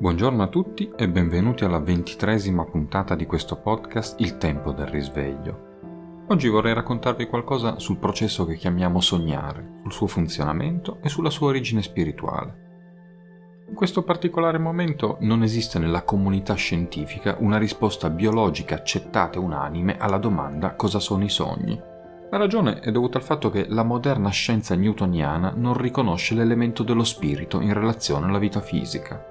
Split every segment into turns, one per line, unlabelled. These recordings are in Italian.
Buongiorno a tutti e benvenuti alla ventitresima puntata di questo podcast Il tempo del risveglio. Oggi vorrei raccontarvi qualcosa sul processo che chiamiamo sognare, sul suo funzionamento e sulla sua origine spirituale. In questo particolare momento non esiste nella comunità scientifica una risposta biologica accettata e unanime alla domanda cosa sono i sogni. La ragione è dovuta al fatto che la moderna scienza newtoniana non riconosce l'elemento dello spirito in relazione alla vita fisica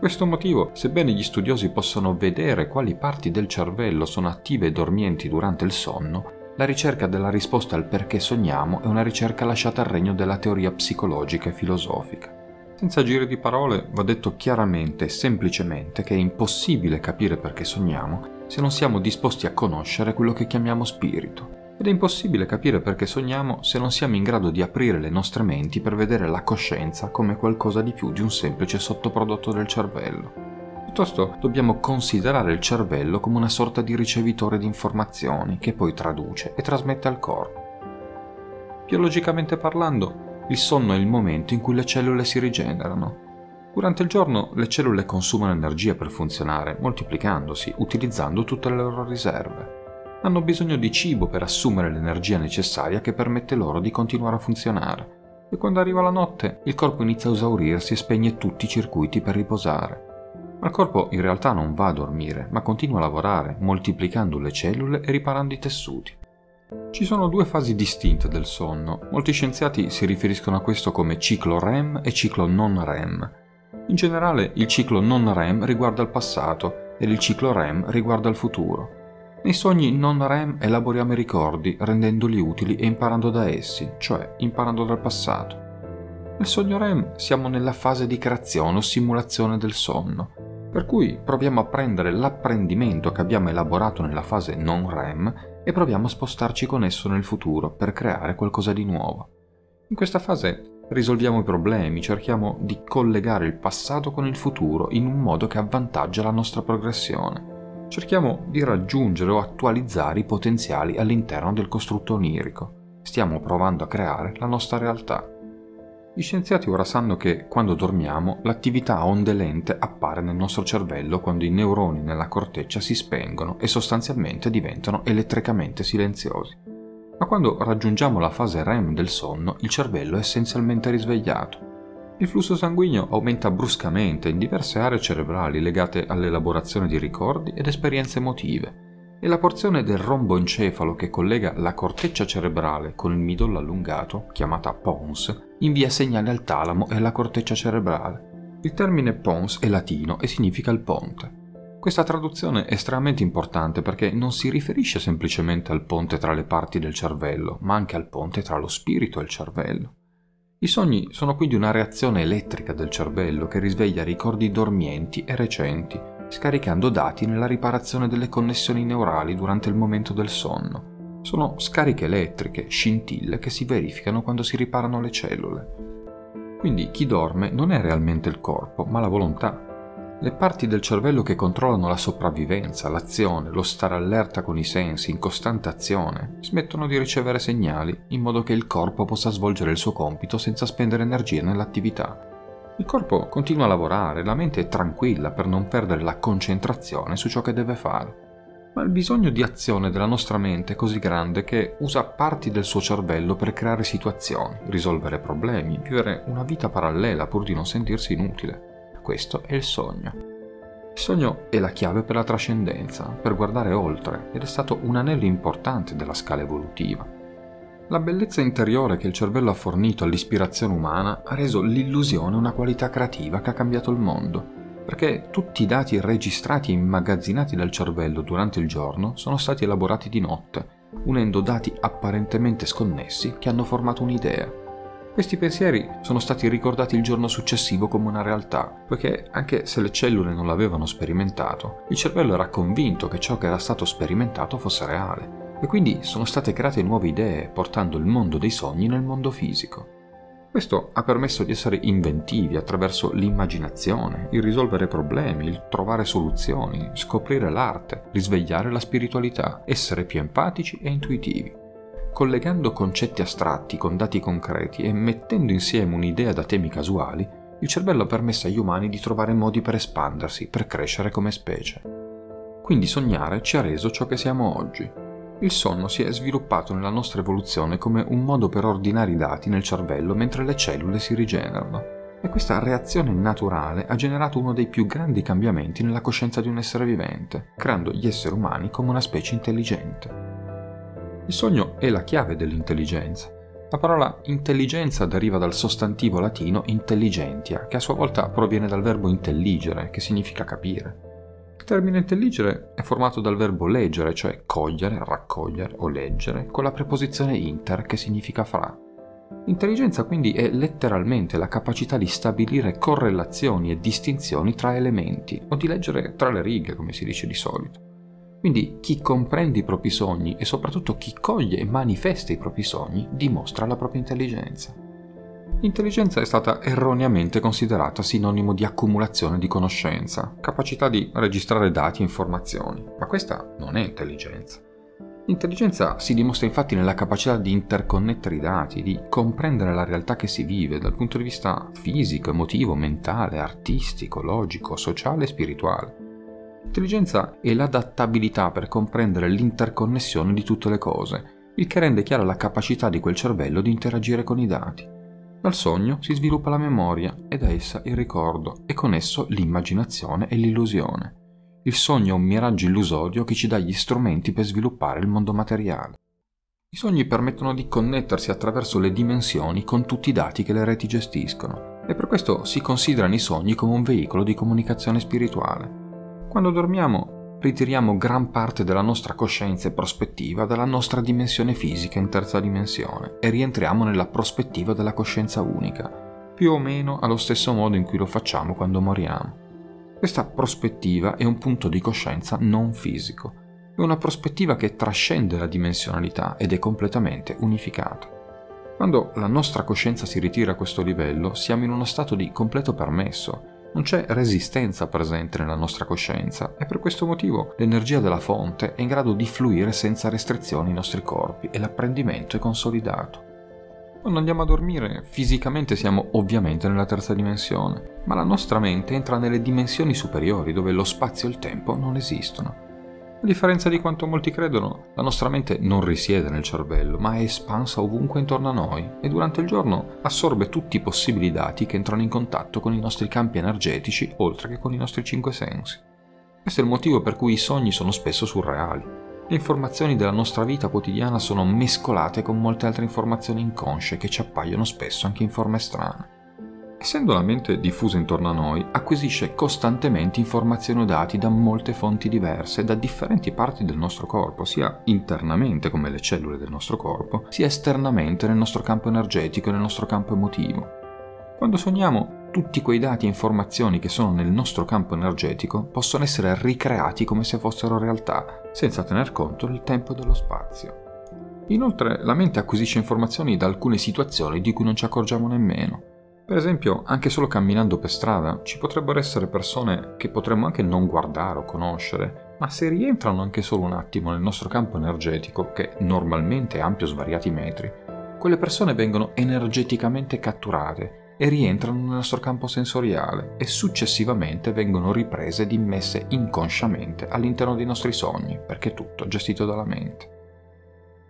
questo motivo, sebbene gli studiosi possano vedere quali parti del cervello sono attive e dormienti durante il sonno, la ricerca della risposta al perché sogniamo è una ricerca lasciata al regno della teoria psicologica e filosofica. Senza giri di parole, va detto chiaramente e semplicemente che è impossibile capire perché sogniamo se non siamo disposti a conoscere quello che chiamiamo spirito. Ed è impossibile capire perché sogniamo se non siamo in grado di aprire le nostre menti per vedere la coscienza come qualcosa di più di un semplice sottoprodotto del cervello. Piuttosto dobbiamo considerare il cervello come una sorta di ricevitore di informazioni che poi traduce e trasmette al corpo. Biologicamente parlando, il sonno è il momento in cui le cellule si rigenerano. Durante il giorno le cellule consumano energia per funzionare, moltiplicandosi, utilizzando tutte le loro riserve hanno bisogno di cibo per assumere l'energia necessaria che permette loro di continuare a funzionare. E quando arriva la notte, il corpo inizia a esaurirsi e spegne tutti i circuiti per riposare. Ma il corpo in realtà non va a dormire, ma continua a lavorare, moltiplicando le cellule e riparando i tessuti. Ci sono due fasi distinte del sonno. Molti scienziati si riferiscono a questo come ciclo REM e ciclo non REM. In generale, il ciclo non REM riguarda il passato ed il ciclo REM riguarda il futuro. Nei sogni non REM elaboriamo i ricordi, rendendoli utili e imparando da essi, cioè imparando dal passato. Nel sogno REM siamo nella fase di creazione o simulazione del sonno, per cui proviamo a prendere l'apprendimento che abbiamo elaborato nella fase non REM e proviamo a spostarci con esso nel futuro per creare qualcosa di nuovo. In questa fase risolviamo i problemi, cerchiamo di collegare il passato con il futuro in un modo che avvantaggia la nostra progressione cerchiamo di raggiungere o attualizzare i potenziali all'interno del costrutto onirico. Stiamo provando a creare la nostra realtà. Gli scienziati ora sanno che quando dormiamo l'attività onde lente appare nel nostro cervello quando i neuroni nella corteccia si spengono e sostanzialmente diventano elettricamente silenziosi. Ma quando raggiungiamo la fase REM del sonno, il cervello è essenzialmente risvegliato il flusso sanguigno aumenta bruscamente in diverse aree cerebrali legate all'elaborazione di ricordi ed esperienze emotive e la porzione del romboencefalo che collega la corteccia cerebrale con il midollo allungato, chiamata pons, invia segnali al talamo e alla corteccia cerebrale. Il termine pons è latino e significa il ponte. Questa traduzione è estremamente importante perché non si riferisce semplicemente al ponte tra le parti del cervello, ma anche al ponte tra lo spirito e il cervello. I sogni sono quindi una reazione elettrica del cervello che risveglia ricordi dormienti e recenti, scaricando dati nella riparazione delle connessioni neurali durante il momento del sonno. Sono scariche elettriche, scintille che si verificano quando si riparano le cellule. Quindi chi dorme non è realmente il corpo, ma la volontà, le parti del cervello che controllano la sopravvivenza, l'azione, lo stare allerta con i sensi in costante azione, smettono di ricevere segnali in modo che il corpo possa svolgere il suo compito senza spendere energia nell'attività. Il corpo continua a lavorare, la mente è tranquilla per non perdere la concentrazione su ciò che deve fare. Ma il bisogno di azione della nostra mente è così grande che usa parti del suo cervello per creare situazioni, risolvere problemi, vivere una vita parallela pur di non sentirsi inutile. Questo è il sogno. Il sogno è la chiave per la trascendenza, per guardare oltre, ed è stato un anello importante della scala evolutiva. La bellezza interiore che il cervello ha fornito all'ispirazione umana ha reso l'illusione una qualità creativa che ha cambiato il mondo, perché tutti i dati registrati e immagazzinati dal cervello durante il giorno sono stati elaborati di notte, unendo dati apparentemente sconnessi che hanno formato un'idea. Questi pensieri sono stati ricordati il giorno successivo come una realtà, poiché anche se le cellule non l'avevano sperimentato, il cervello era convinto che ciò che era stato sperimentato fosse reale, e quindi sono state create nuove idee, portando il mondo dei sogni nel mondo fisico. Questo ha permesso di essere inventivi attraverso l'immaginazione, il risolvere problemi, il trovare soluzioni, scoprire l'arte, risvegliare la spiritualità, essere più empatici e intuitivi. Collegando concetti astratti con dati concreti e mettendo insieme un'idea da temi casuali, il cervello ha permesso agli umani di trovare modi per espandersi, per crescere come specie. Quindi sognare ci ha reso ciò che siamo oggi. Il sonno si è sviluppato nella nostra evoluzione come un modo per ordinare i dati nel cervello mentre le cellule si rigenerano. E questa reazione naturale ha generato uno dei più grandi cambiamenti nella coscienza di un essere vivente, creando gli esseri umani come una specie intelligente. Il sogno è la chiave dell'intelligenza. La parola intelligenza deriva dal sostantivo latino intelligentia, che a sua volta proviene dal verbo intelligere, che significa capire. Il termine intelligere è formato dal verbo leggere, cioè cogliere, raccogliere o leggere, con la preposizione inter, che significa fra. Intelligenza quindi è letteralmente la capacità di stabilire correlazioni e distinzioni tra elementi, o di leggere tra le righe, come si dice di solito. Quindi chi comprende i propri sogni e soprattutto chi coglie e manifesta i propri sogni dimostra la propria intelligenza. L'intelligenza è stata erroneamente considerata sinonimo di accumulazione di conoscenza, capacità di registrare dati e informazioni, ma questa non è intelligenza. L'intelligenza si dimostra infatti nella capacità di interconnettere i dati, di comprendere la realtà che si vive dal punto di vista fisico, emotivo, mentale, artistico, logico, sociale e spirituale. L'intelligenza è l'adattabilità per comprendere l'interconnessione di tutte le cose, il che rende chiara la capacità di quel cervello di interagire con i dati. Dal sogno si sviluppa la memoria e da essa il ricordo e con esso l'immaginazione e l'illusione. Il sogno è un miraggio illusorio che ci dà gli strumenti per sviluppare il mondo materiale. I sogni permettono di connettersi attraverso le dimensioni con tutti i dati che le reti gestiscono e per questo si considerano i sogni come un veicolo di comunicazione spirituale. Quando dormiamo ritiriamo gran parte della nostra coscienza e prospettiva dalla nostra dimensione fisica in terza dimensione e rientriamo nella prospettiva della coscienza unica, più o meno allo stesso modo in cui lo facciamo quando moriamo. Questa prospettiva è un punto di coscienza non fisico, è una prospettiva che trascende la dimensionalità ed è completamente unificata. Quando la nostra coscienza si ritira a questo livello, siamo in uno stato di completo permesso, non c'è resistenza presente nella nostra coscienza e per questo motivo l'energia della fonte è in grado di fluire senza restrizioni nei nostri corpi e l'apprendimento è consolidato. Quando andiamo a dormire, fisicamente siamo ovviamente nella terza dimensione, ma la nostra mente entra nelle dimensioni superiori dove lo spazio e il tempo non esistono. A differenza di quanto molti credono, la nostra mente non risiede nel cervello, ma è espansa ovunque intorno a noi e durante il giorno assorbe tutti i possibili dati che entrano in contatto con i nostri campi energetici, oltre che con i nostri cinque sensi. Questo è il motivo per cui i sogni sono spesso surreali. Le informazioni della nostra vita quotidiana sono mescolate con molte altre informazioni inconsce che ci appaiono spesso anche in forme strane. Essendo la mente diffusa intorno a noi, acquisisce costantemente informazioni o dati da molte fonti diverse, da differenti parti del nostro corpo, sia internamente come le cellule del nostro corpo, sia esternamente nel nostro campo energetico e nel nostro campo emotivo. Quando sogniamo, tutti quei dati e informazioni che sono nel nostro campo energetico possono essere ricreati come se fossero realtà, senza tener conto del tempo e dello spazio. Inoltre, la mente acquisisce informazioni da alcune situazioni di cui non ci accorgiamo nemmeno. Per esempio, anche solo camminando per strada ci potrebbero essere persone che potremmo anche non guardare o conoscere, ma se rientrano anche solo un attimo nel nostro campo energetico, che normalmente è ampio svariati metri, quelle persone vengono energeticamente catturate e rientrano nel nostro campo sensoriale e successivamente vengono riprese ed immesse inconsciamente all'interno dei nostri sogni, perché è tutto gestito dalla mente.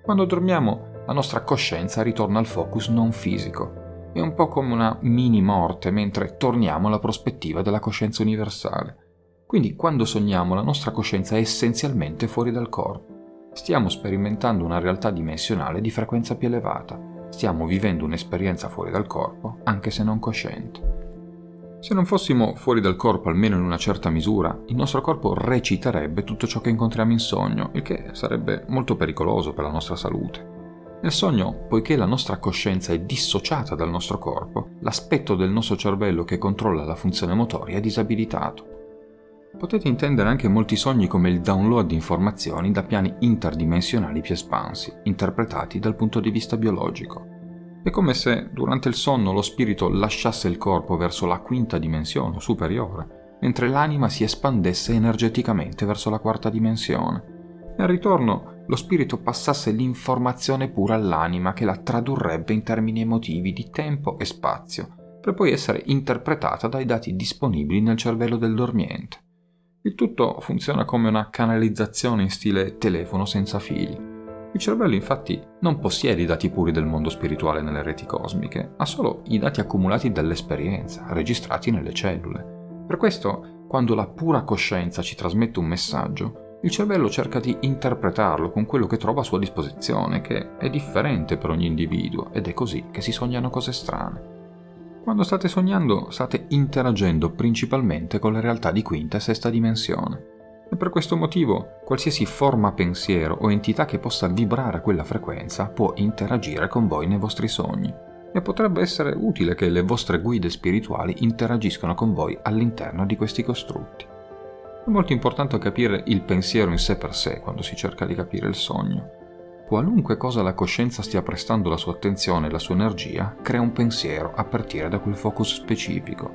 Quando dormiamo, la nostra coscienza ritorna al focus non fisico. È un po' come una mini morte mentre torniamo alla prospettiva della coscienza universale. Quindi quando sogniamo la nostra coscienza è essenzialmente fuori dal corpo. Stiamo sperimentando una realtà dimensionale di frequenza più elevata stiamo vivendo un'esperienza fuori dal corpo, anche se non cosciente. Se non fossimo fuori dal corpo almeno in una certa misura, il nostro corpo reciterebbe tutto ciò che incontriamo in sogno, il che sarebbe molto pericoloso per la nostra salute. Nel sogno, poiché la nostra coscienza è dissociata dal nostro corpo, l'aspetto del nostro cervello che controlla la funzione motoria è disabilitato. Potete intendere anche molti sogni come il download di informazioni da piani interdimensionali più espansi, interpretati dal punto di vista biologico. È come se durante il sonno lo spirito lasciasse il corpo verso la quinta dimensione o superiore, mentre l'anima si espandesse energeticamente verso la quarta dimensione. E al ritorno lo spirito passasse l'informazione pura all'anima che la tradurrebbe in termini emotivi di tempo e spazio, per poi essere interpretata dai dati disponibili nel cervello del dormiente. Il tutto funziona come una canalizzazione in stile telefono senza fili. Il cervello infatti non possiede i dati puri del mondo spirituale nelle reti cosmiche, ha solo i dati accumulati dall'esperienza, registrati nelle cellule. Per questo, quando la pura coscienza ci trasmette un messaggio, il cervello cerca di interpretarlo con quello che trova a sua disposizione, che è differente per ogni individuo, ed è così che si sognano cose strane. Quando state sognando state interagendo principalmente con le realtà di quinta e sesta dimensione. E per questo motivo qualsiasi forma pensiero o entità che possa vibrare a quella frequenza può interagire con voi nei vostri sogni. E potrebbe essere utile che le vostre guide spirituali interagiscano con voi all'interno di questi costrutti. È molto importante capire il pensiero in sé per sé quando si cerca di capire il sogno. Qualunque cosa la coscienza stia prestando la sua attenzione e la sua energia, crea un pensiero a partire da quel focus specifico.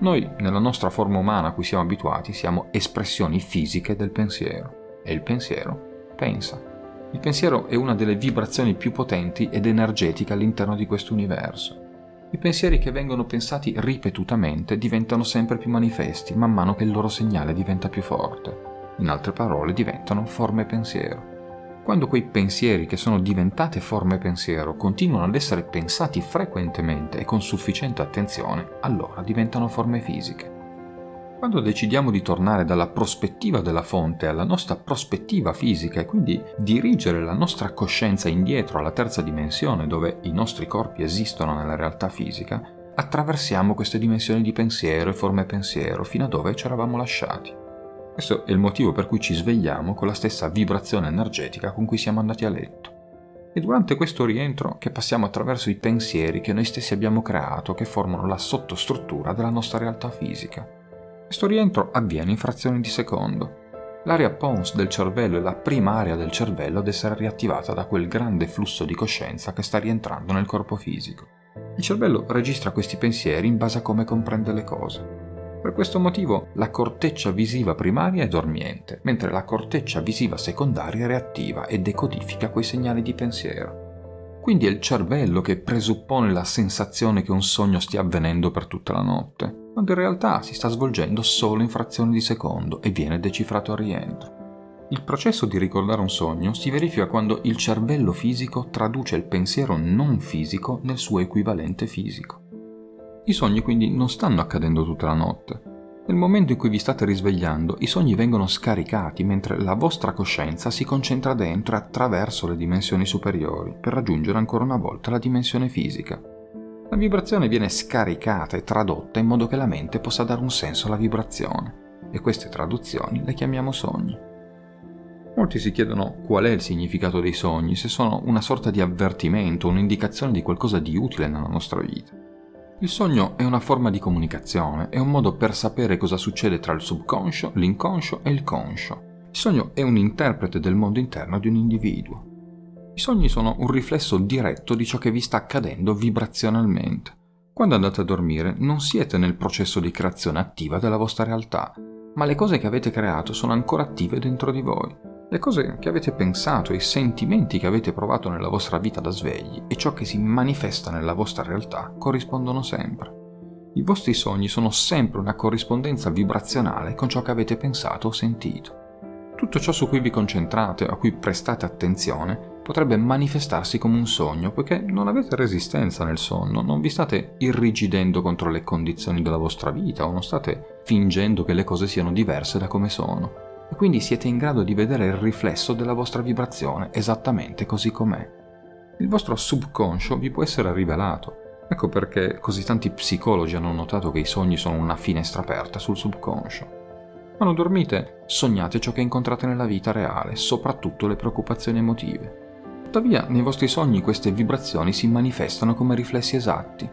Noi, nella nostra forma umana a cui siamo abituati, siamo espressioni fisiche del pensiero. E il pensiero pensa. Il pensiero è una delle vibrazioni più potenti ed energetiche all'interno di questo universo. I pensieri che vengono pensati ripetutamente diventano sempre più manifesti man mano che il loro segnale diventa più forte. In altre parole, diventano forme pensiero. Quando quei pensieri che sono diventate forme pensiero continuano ad essere pensati frequentemente e con sufficiente attenzione, allora diventano forme fisiche. Quando decidiamo di tornare dalla prospettiva della fonte alla nostra prospettiva fisica e quindi dirigere la nostra coscienza indietro alla terza dimensione dove i nostri corpi esistono nella realtà fisica, attraversiamo queste dimensioni di pensiero e forme pensiero fino a dove ci eravamo lasciati. Questo è il motivo per cui ci svegliamo con la stessa vibrazione energetica con cui siamo andati a letto. E durante questo rientro che passiamo attraverso i pensieri che noi stessi abbiamo creato, che formano la sottostruttura della nostra realtà fisica. Questo rientro avviene in frazioni di secondo. L'area pons del cervello è la prima area del cervello ad essere riattivata da quel grande flusso di coscienza che sta rientrando nel corpo fisico. Il cervello registra questi pensieri in base a come comprende le cose. Per questo motivo la corteccia visiva primaria è dormiente, mentre la corteccia visiva secondaria è reattiva e decodifica quei segnali di pensiero. Quindi è il cervello che presuppone la sensazione che un sogno stia avvenendo per tutta la notte, quando in realtà si sta svolgendo solo in frazioni di secondo e viene decifrato al rientro. Il processo di ricordare un sogno si verifica quando il cervello fisico traduce il pensiero non fisico nel suo equivalente fisico. I sogni quindi non stanno accadendo tutta la notte. Nel momento in cui vi state risvegliando, i sogni vengono scaricati mentre la vostra coscienza si concentra dentro e attraverso le dimensioni superiori per raggiungere ancora una volta la dimensione fisica. La vibrazione viene scaricata e tradotta in modo che la mente possa dare un senso alla vibrazione e queste traduzioni le chiamiamo sogni. Molti si chiedono qual è il significato dei sogni, se sono una sorta di avvertimento, un'indicazione di qualcosa di utile nella nostra vita. Il sogno è una forma di comunicazione, è un modo per sapere cosa succede tra il subconscio, l'inconscio e il conscio. Il sogno è un interprete del mondo interno di un individuo. I sogni sono un riflesso diretto di ciò che vi sta accadendo vibrazionalmente. Quando andate a dormire non siete nel processo di creazione attiva della vostra realtà, ma le cose che avete creato sono ancora attive dentro di voi. Le cose che avete pensato, i sentimenti che avete provato nella vostra vita da svegli e ciò che si manifesta nella vostra realtà corrispondono sempre. I vostri sogni sono sempre una corrispondenza vibrazionale con ciò che avete pensato o sentito. Tutto ciò su cui vi concentrate a cui prestate attenzione potrebbe manifestarsi come un sogno, poiché non avete resistenza nel sonno, non vi state irrigidendo contro le condizioni della vostra vita o non state fingendo che le cose siano diverse da come sono e quindi siete in grado di vedere il riflesso della vostra vibrazione esattamente così com'è. Il vostro subconscio vi può essere rivelato. Ecco perché così tanti psicologi hanno notato che i sogni sono una finestra aperta sul subconscio. Quando dormite, sognate ciò che incontrate nella vita reale, soprattutto le preoccupazioni emotive. Tuttavia, nei vostri sogni queste vibrazioni si manifestano come riflessi esatti,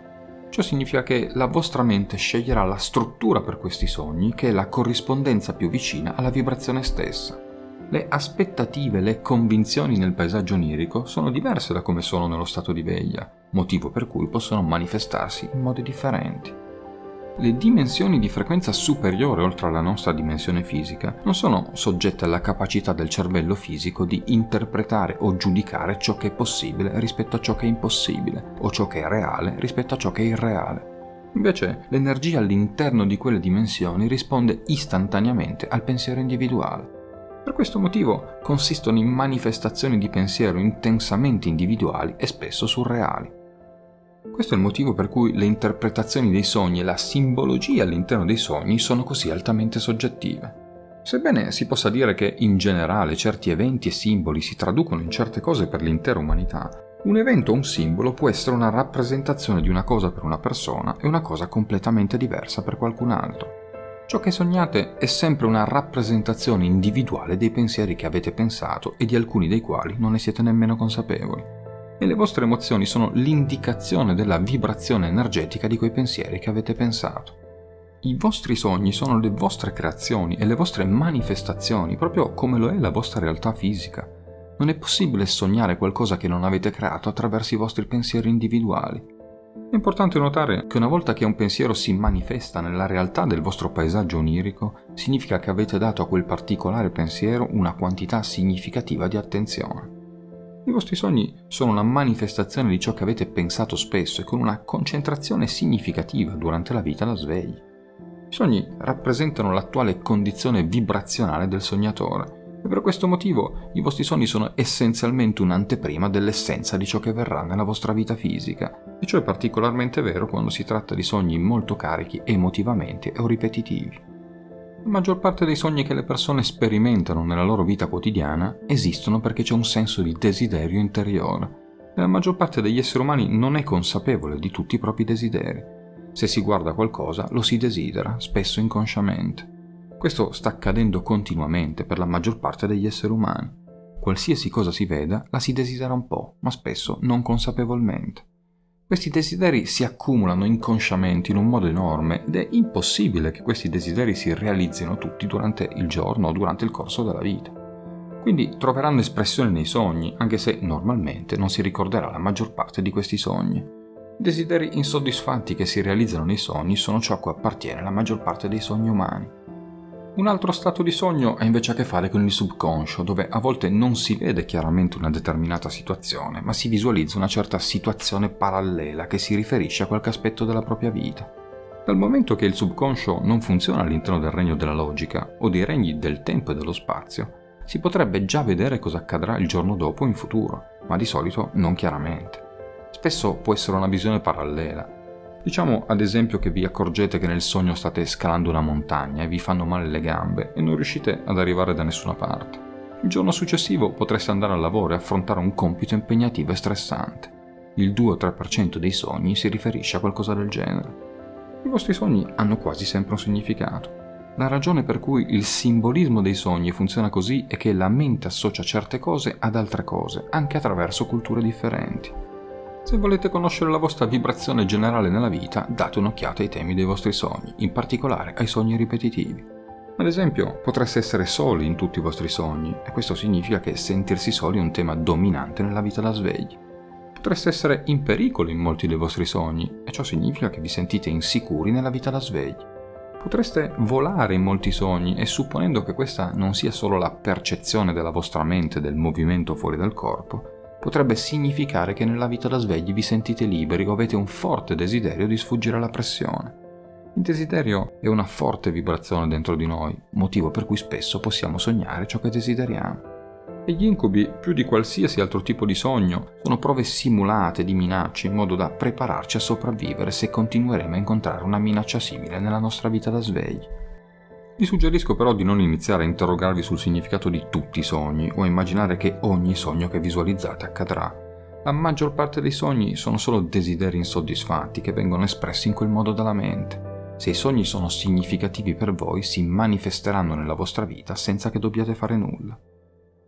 Ciò significa che la vostra mente sceglierà la struttura per questi sogni che è la corrispondenza più vicina alla vibrazione stessa. Le aspettative, le convinzioni nel paesaggio onirico sono diverse da come sono nello stato di veglia, motivo per cui possono manifestarsi in modi differenti. Le dimensioni di frequenza superiore oltre alla nostra dimensione fisica non sono soggette alla capacità del cervello fisico di interpretare o giudicare ciò che è possibile rispetto a ciò che è impossibile, o ciò che è reale rispetto a ciò che è irreale. Invece l'energia all'interno di quelle dimensioni risponde istantaneamente al pensiero individuale. Per questo motivo consistono in manifestazioni di pensiero intensamente individuali e spesso surreali. Questo è il motivo per cui le interpretazioni dei sogni e la simbologia all'interno dei sogni sono così altamente soggettive. Sebbene si possa dire che in generale certi eventi e simboli si traducono in certe cose per l'intera umanità, un evento o un simbolo può essere una rappresentazione di una cosa per una persona e una cosa completamente diversa per qualcun altro. Ciò che sognate è sempre una rappresentazione individuale dei pensieri che avete pensato e di alcuni dei quali non ne siete nemmeno consapevoli. E le vostre emozioni sono l'indicazione della vibrazione energetica di quei pensieri che avete pensato. I vostri sogni sono le vostre creazioni e le vostre manifestazioni, proprio come lo è la vostra realtà fisica. Non è possibile sognare qualcosa che non avete creato attraverso i vostri pensieri individuali. È importante notare che una volta che un pensiero si manifesta nella realtà del vostro paesaggio onirico, significa che avete dato a quel particolare pensiero una quantità significativa di attenzione. I vostri sogni sono una manifestazione di ciò che avete pensato spesso e con una concentrazione significativa durante la vita da svegli. I sogni rappresentano l'attuale condizione vibrazionale del sognatore e per questo motivo i vostri sogni sono essenzialmente un'anteprima dell'essenza di ciò che verrà nella vostra vita fisica e ciò è particolarmente vero quando si tratta di sogni molto carichi emotivamente o ripetitivi. La maggior parte dei sogni che le persone sperimentano nella loro vita quotidiana esistono perché c'è un senso di desiderio interiore la maggior parte degli esseri umani non è consapevole di tutti i propri desideri. Se si guarda qualcosa lo si desidera, spesso inconsciamente. Questo sta accadendo continuamente per la maggior parte degli esseri umani. Qualsiasi cosa si veda la si desidera un po', ma spesso non consapevolmente. Questi desideri si accumulano inconsciamente in un modo enorme ed è impossibile che questi desideri si realizzino tutti durante il giorno o durante il corso della vita. Quindi troveranno espressione nei sogni, anche se normalmente non si ricorderà la maggior parte di questi sogni. Desideri insoddisfatti che si realizzano nei sogni sono ciò a cui appartiene la maggior parte dei sogni umani. Un altro stato di sogno ha invece a che fare con il subconscio, dove a volte non si vede chiaramente una determinata situazione, ma si visualizza una certa situazione parallela che si riferisce a qualche aspetto della propria vita. Dal momento che il subconscio non funziona all'interno del regno della logica o dei regni del tempo e dello spazio, si potrebbe già vedere cosa accadrà il giorno dopo in futuro, ma di solito non chiaramente spesso può essere una visione parallela. Diciamo ad esempio che vi accorgete che nel sogno state scalando una montagna e vi fanno male le gambe e non riuscite ad arrivare da nessuna parte. Il giorno successivo potreste andare al lavoro e affrontare un compito impegnativo e stressante. Il 2-3% dei sogni si riferisce a qualcosa del genere. I vostri sogni hanno quasi sempre un significato. La ragione per cui il simbolismo dei sogni funziona così è che la mente associa certe cose ad altre cose, anche attraverso culture differenti. Se volete conoscere la vostra vibrazione generale nella vita, date un'occhiata ai temi dei vostri sogni, in particolare ai sogni ripetitivi. Ad esempio, potreste essere soli in tutti i vostri sogni, e questo significa che sentirsi soli è un tema dominante nella vita da svegli. Potreste essere in pericolo in molti dei vostri sogni, e ciò significa che vi sentite insicuri nella vita da svegli. Potreste volare in molti sogni e supponendo che questa non sia solo la percezione della vostra mente del movimento fuori dal corpo, potrebbe significare che nella vita da svegli vi sentite liberi o avete un forte desiderio di sfuggire alla pressione. Il desiderio è una forte vibrazione dentro di noi, motivo per cui spesso possiamo sognare ciò che desideriamo. E gli incubi, più di qualsiasi altro tipo di sogno, sono prove simulate di minacce in modo da prepararci a sopravvivere se continueremo a incontrare una minaccia simile nella nostra vita da svegli. Vi suggerisco però di non iniziare a interrogarvi sul significato di tutti i sogni o a immaginare che ogni sogno che visualizzate accadrà. La maggior parte dei sogni sono solo desideri insoddisfatti che vengono espressi in quel modo dalla mente. Se i sogni sono significativi per voi, si manifesteranno nella vostra vita senza che dobbiate fare nulla.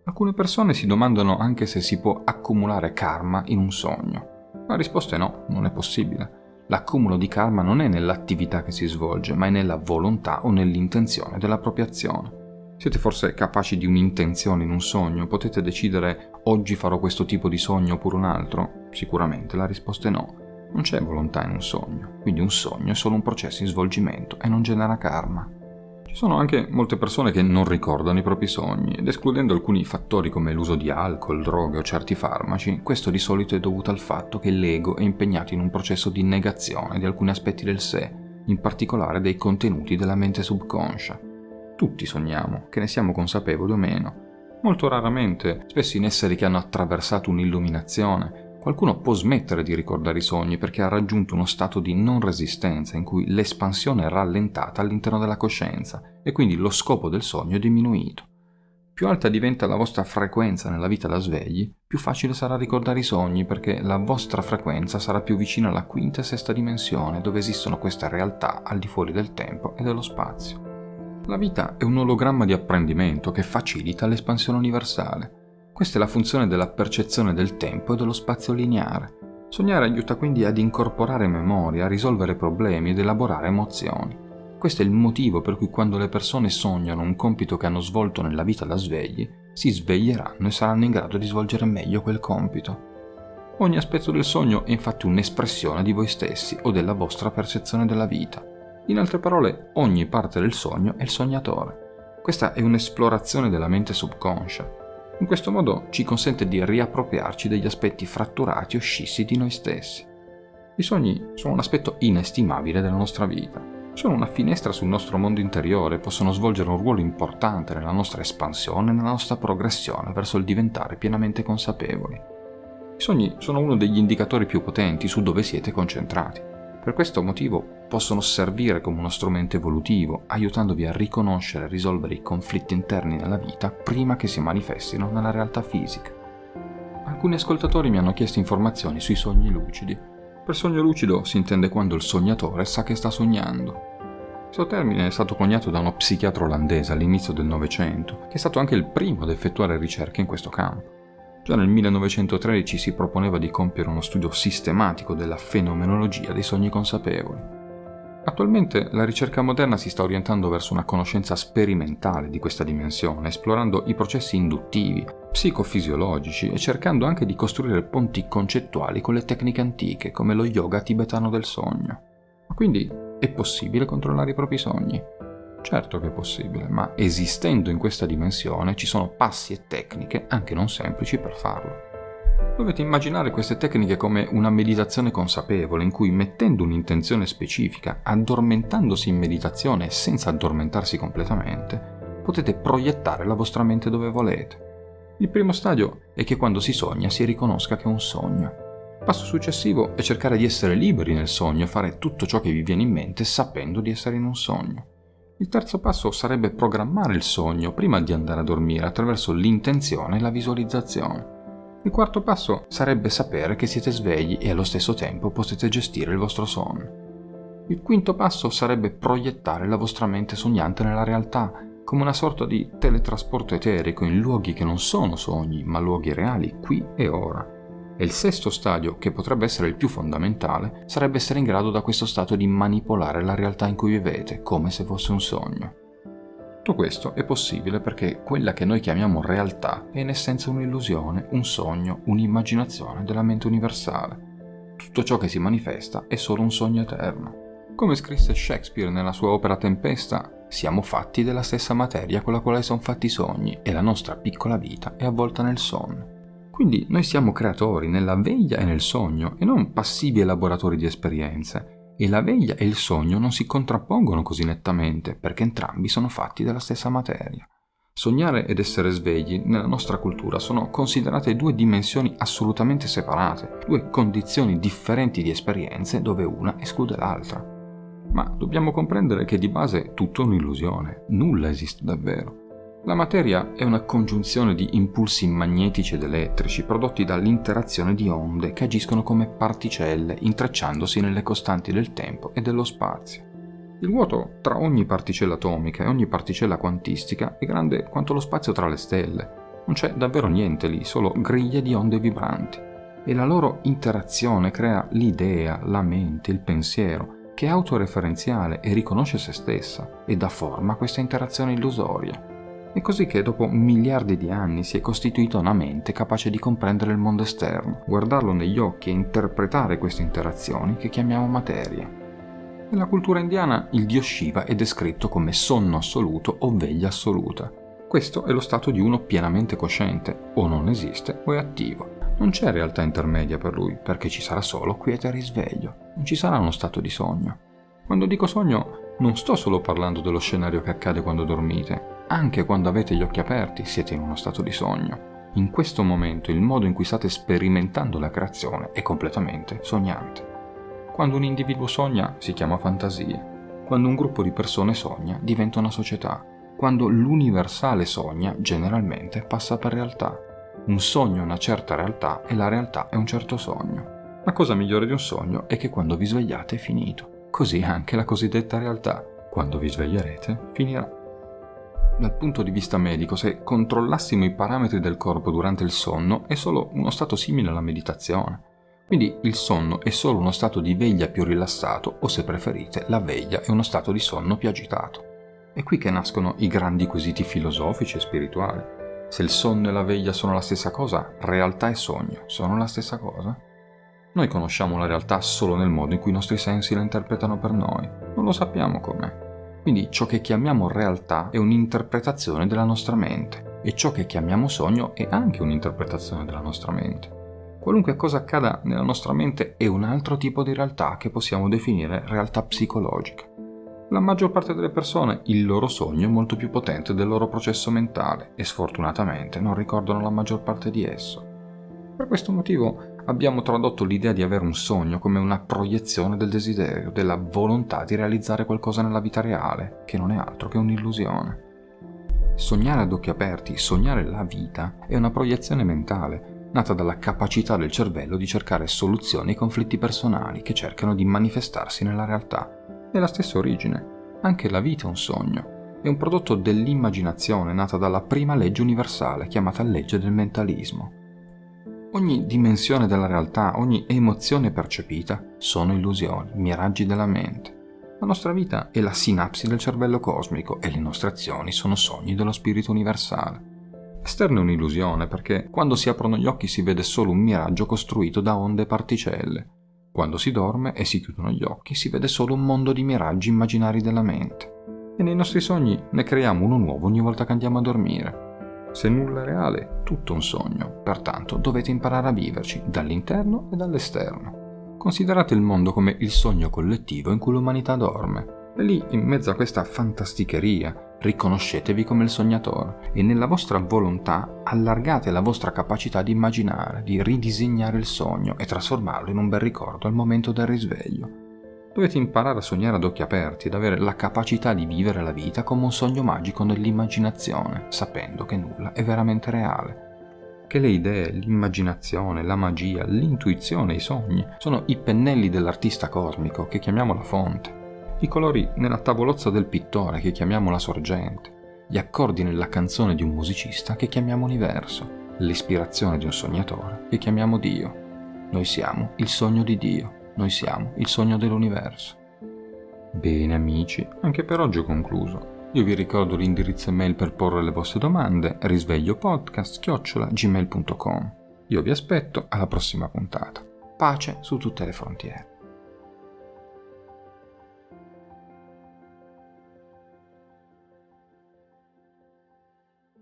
Alcune persone si domandano anche se si può accumulare karma in un sogno. La risposta è no, non è possibile. L'accumulo di karma non è nell'attività che si svolge, ma è nella volontà o nell'intenzione della propria azione. Siete forse capaci di un'intenzione in un sogno? Potete decidere oggi farò questo tipo di sogno oppure un altro? Sicuramente la risposta è no. Non c'è volontà in un sogno, quindi un sogno è solo un processo in svolgimento e non genera karma. Sono anche molte persone che non ricordano i propri sogni ed escludendo alcuni fattori come l'uso di alcol, droghe o certi farmaci, questo di solito è dovuto al fatto che l'ego è impegnato in un processo di negazione di alcuni aspetti del sé, in particolare dei contenuti della mente subconscia. Tutti sogniamo, che ne siamo consapevoli o meno. Molto raramente, spesso in esseri che hanno attraversato un'illuminazione, Qualcuno può smettere di ricordare i sogni perché ha raggiunto uno stato di non resistenza in cui l'espansione è rallentata all'interno della coscienza e quindi lo scopo del sogno è diminuito. Più alta diventa la vostra frequenza nella vita da svegli, più facile sarà ricordare i sogni perché la vostra frequenza sarà più vicina alla quinta e sesta dimensione dove esistono queste realtà al di fuori del tempo e dello spazio. La vita è un ologramma di apprendimento che facilita l'espansione universale questa è la funzione della percezione del tempo e dello spazio lineare. Sognare aiuta quindi ad incorporare memoria, risolvere problemi ed elaborare emozioni. Questo è il motivo per cui quando le persone sognano un compito che hanno svolto nella vita da svegli, si sveglieranno e saranno in grado di svolgere meglio quel compito. Ogni aspetto del sogno è infatti un'espressione di voi stessi o della vostra percezione della vita. In altre parole, ogni parte del sogno è il sognatore. Questa è un'esplorazione della mente subconscia in questo modo ci consente di riappropriarci degli aspetti fratturati o scissi di noi stessi. I sogni sono un aspetto inestimabile della nostra vita. Sono una finestra sul nostro mondo interiore e possono svolgere un ruolo importante nella nostra espansione e nella nostra progressione verso il diventare pienamente consapevoli. I sogni sono uno degli indicatori più potenti su dove siete concentrati. Per questo motivo possono servire come uno strumento evolutivo, aiutandovi a riconoscere e risolvere i conflitti interni nella vita prima che si manifestino nella realtà fisica. Alcuni ascoltatori mi hanno chiesto informazioni sui sogni lucidi. Per sogno lucido si intende quando il sognatore sa che sta sognando. Questo termine è stato coniato da uno psichiatra olandese all'inizio del Novecento, che è stato anche il primo ad effettuare ricerche in questo campo. Già nel 1913 si proponeva di compiere uno studio sistematico della fenomenologia dei sogni consapevoli. Attualmente la ricerca moderna si sta orientando verso una conoscenza sperimentale di questa dimensione, esplorando i processi induttivi, psicofisiologici e cercando anche di costruire ponti concettuali con le tecniche antiche, come lo yoga tibetano del sogno. Quindi è possibile controllare i propri sogni? Certo che è possibile, ma esistendo in questa dimensione ci sono passi e tecniche, anche non semplici, per farlo. Dovete immaginare queste tecniche come una meditazione consapevole in cui mettendo un'intenzione specifica, addormentandosi in meditazione senza addormentarsi completamente, potete proiettare la vostra mente dove volete. Il primo stadio è che quando si sogna si riconosca che è un sogno. Il passo successivo è cercare di essere liberi nel sogno e fare tutto ciò che vi viene in mente sapendo di essere in un sogno. Il terzo passo sarebbe programmare il sogno prima di andare a dormire attraverso l'intenzione e la visualizzazione. Il quarto passo sarebbe sapere che siete svegli e allo stesso tempo potete gestire il vostro sonno. Il quinto passo sarebbe proiettare la vostra mente sognante nella realtà, come una sorta di teletrasporto eterico in luoghi che non sono sogni, ma luoghi reali, qui e ora. E il sesto stadio, che potrebbe essere il più fondamentale, sarebbe essere in grado da questo stato di manipolare la realtà in cui vivete, come se fosse un sogno. Tutto questo è possibile perché quella che noi chiamiamo realtà è in essenza un'illusione, un sogno, un'immaginazione della mente universale. Tutto ciò che si manifesta è solo un sogno eterno. Come scrisse Shakespeare nella sua opera Tempesta, siamo fatti della stessa materia con la quale sono fatti i sogni e la nostra piccola vita è avvolta nel sonno. Quindi noi siamo creatori nella veglia e nel sogno e non passivi elaboratori di esperienze e la veglia e il sogno non si contrappongono così nettamente perché entrambi sono fatti della stessa materia. Sognare ed essere svegli nella nostra cultura sono considerate due dimensioni assolutamente separate, due condizioni differenti di esperienze dove una esclude l'altra. Ma dobbiamo comprendere che di base tutto è un'illusione, nulla esiste davvero. La materia è una congiunzione di impulsi magnetici ed elettrici prodotti dall'interazione di onde che agiscono come particelle intrecciandosi nelle costanti del tempo e dello spazio. Il vuoto tra ogni particella atomica e ogni particella quantistica è grande quanto lo spazio tra le stelle. Non c'è davvero niente lì, solo griglie di onde vibranti. E la loro interazione crea l'idea, la mente, il pensiero, che è autoreferenziale e riconosce se stessa e dà forma a questa interazione illusoria. È così che dopo miliardi di anni si è costituita una mente capace di comprendere il mondo esterno, guardarlo negli occhi e interpretare queste interazioni che chiamiamo materia. Nella cultura indiana il dio Shiva è descritto come sonno assoluto o veglia assoluta. Questo è lo stato di uno pienamente cosciente, o non esiste o è attivo. Non c'è realtà intermedia per lui, perché ci sarà solo quiete e risveglio, non ci sarà uno stato di sogno. Quando dico sogno, non sto solo parlando dello scenario che accade quando dormite, anche quando avete gli occhi aperti siete in uno stato di sogno. In questo momento il modo in cui state sperimentando la creazione è completamente sognante. Quando un individuo sogna si chiama fantasia. Quando un gruppo di persone sogna diventa una società. Quando l'universale sogna generalmente passa per realtà. Un sogno è una certa realtà e la realtà è un certo sogno. La cosa migliore di un sogno è che quando vi svegliate è finito. Così anche la cosiddetta realtà. Quando vi sveglierete finirà. Dal punto di vista medico, se controllassimo i parametri del corpo durante il sonno, è solo uno stato simile alla meditazione. Quindi il sonno è solo uno stato di veglia più rilassato o se preferite la veglia è uno stato di sonno più agitato. È qui che nascono i grandi quesiti filosofici e spirituali. Se il sonno e la veglia sono la stessa cosa, realtà e sogno sono la stessa cosa? Noi conosciamo la realtà solo nel modo in cui i nostri sensi la interpretano per noi, non lo sappiamo com'è. Quindi ciò che chiamiamo realtà è un'interpretazione della nostra mente e ciò che chiamiamo sogno è anche un'interpretazione della nostra mente. Qualunque cosa accada nella nostra mente è un altro tipo di realtà che possiamo definire realtà psicologica. La maggior parte delle persone il loro sogno è molto più potente del loro processo mentale e sfortunatamente non ricordano la maggior parte di esso. Per questo motivo abbiamo tradotto l'idea di avere un sogno come una proiezione del desiderio, della volontà di realizzare qualcosa nella vita reale, che non è altro che un'illusione. Sognare ad occhi aperti, sognare la vita, è una proiezione mentale, nata dalla capacità del cervello di cercare soluzioni ai conflitti personali che cercano di manifestarsi nella realtà. È la stessa origine. Anche la vita è un sogno. È un prodotto dell'immaginazione nata dalla prima legge universale chiamata legge del mentalismo. Ogni dimensione della realtà, ogni emozione percepita sono illusioni, miraggi della mente. La nostra vita è la sinapsi del cervello cosmico e le nostre azioni sono sogni dello spirito universale. L'esterno è un'illusione perché quando si aprono gli occhi si vede solo un miraggio costruito da onde e particelle. Quando si dorme e si chiudono gli occhi si vede solo un mondo di miraggi immaginari della mente. E nei nostri sogni ne creiamo uno nuovo ogni volta che andiamo a dormire. Se nulla è reale, tutto un sogno, pertanto dovete imparare a viverci dall'interno e dall'esterno. Considerate il mondo come il sogno collettivo in cui l'umanità dorme. E lì, in mezzo a questa fantasticheria, riconoscetevi come il sognatore e nella vostra volontà allargate la vostra capacità di immaginare, di ridisegnare il sogno e trasformarlo in un bel ricordo al momento del risveglio. Dovete imparare a sognare ad occhi aperti ed avere la capacità di vivere la vita come un sogno magico nell'immaginazione, sapendo che nulla è veramente reale. Che le idee, l'immaginazione, la magia, l'intuizione, i sogni sono i pennelli dell'artista cosmico che chiamiamo la fonte i colori nella tavolozza del pittore che chiamiamo la sorgente, gli accordi nella canzone di un musicista che chiamiamo universo, l'ispirazione di un sognatore che chiamiamo Dio. Noi siamo il sogno di Dio, noi siamo il sogno dell'universo. Bene amici, anche per oggi ho concluso. Io vi ricordo l'indirizzo email per porre le vostre domande, risvegliopodcast-gmail.com. Io vi aspetto alla prossima puntata. Pace su tutte le frontiere.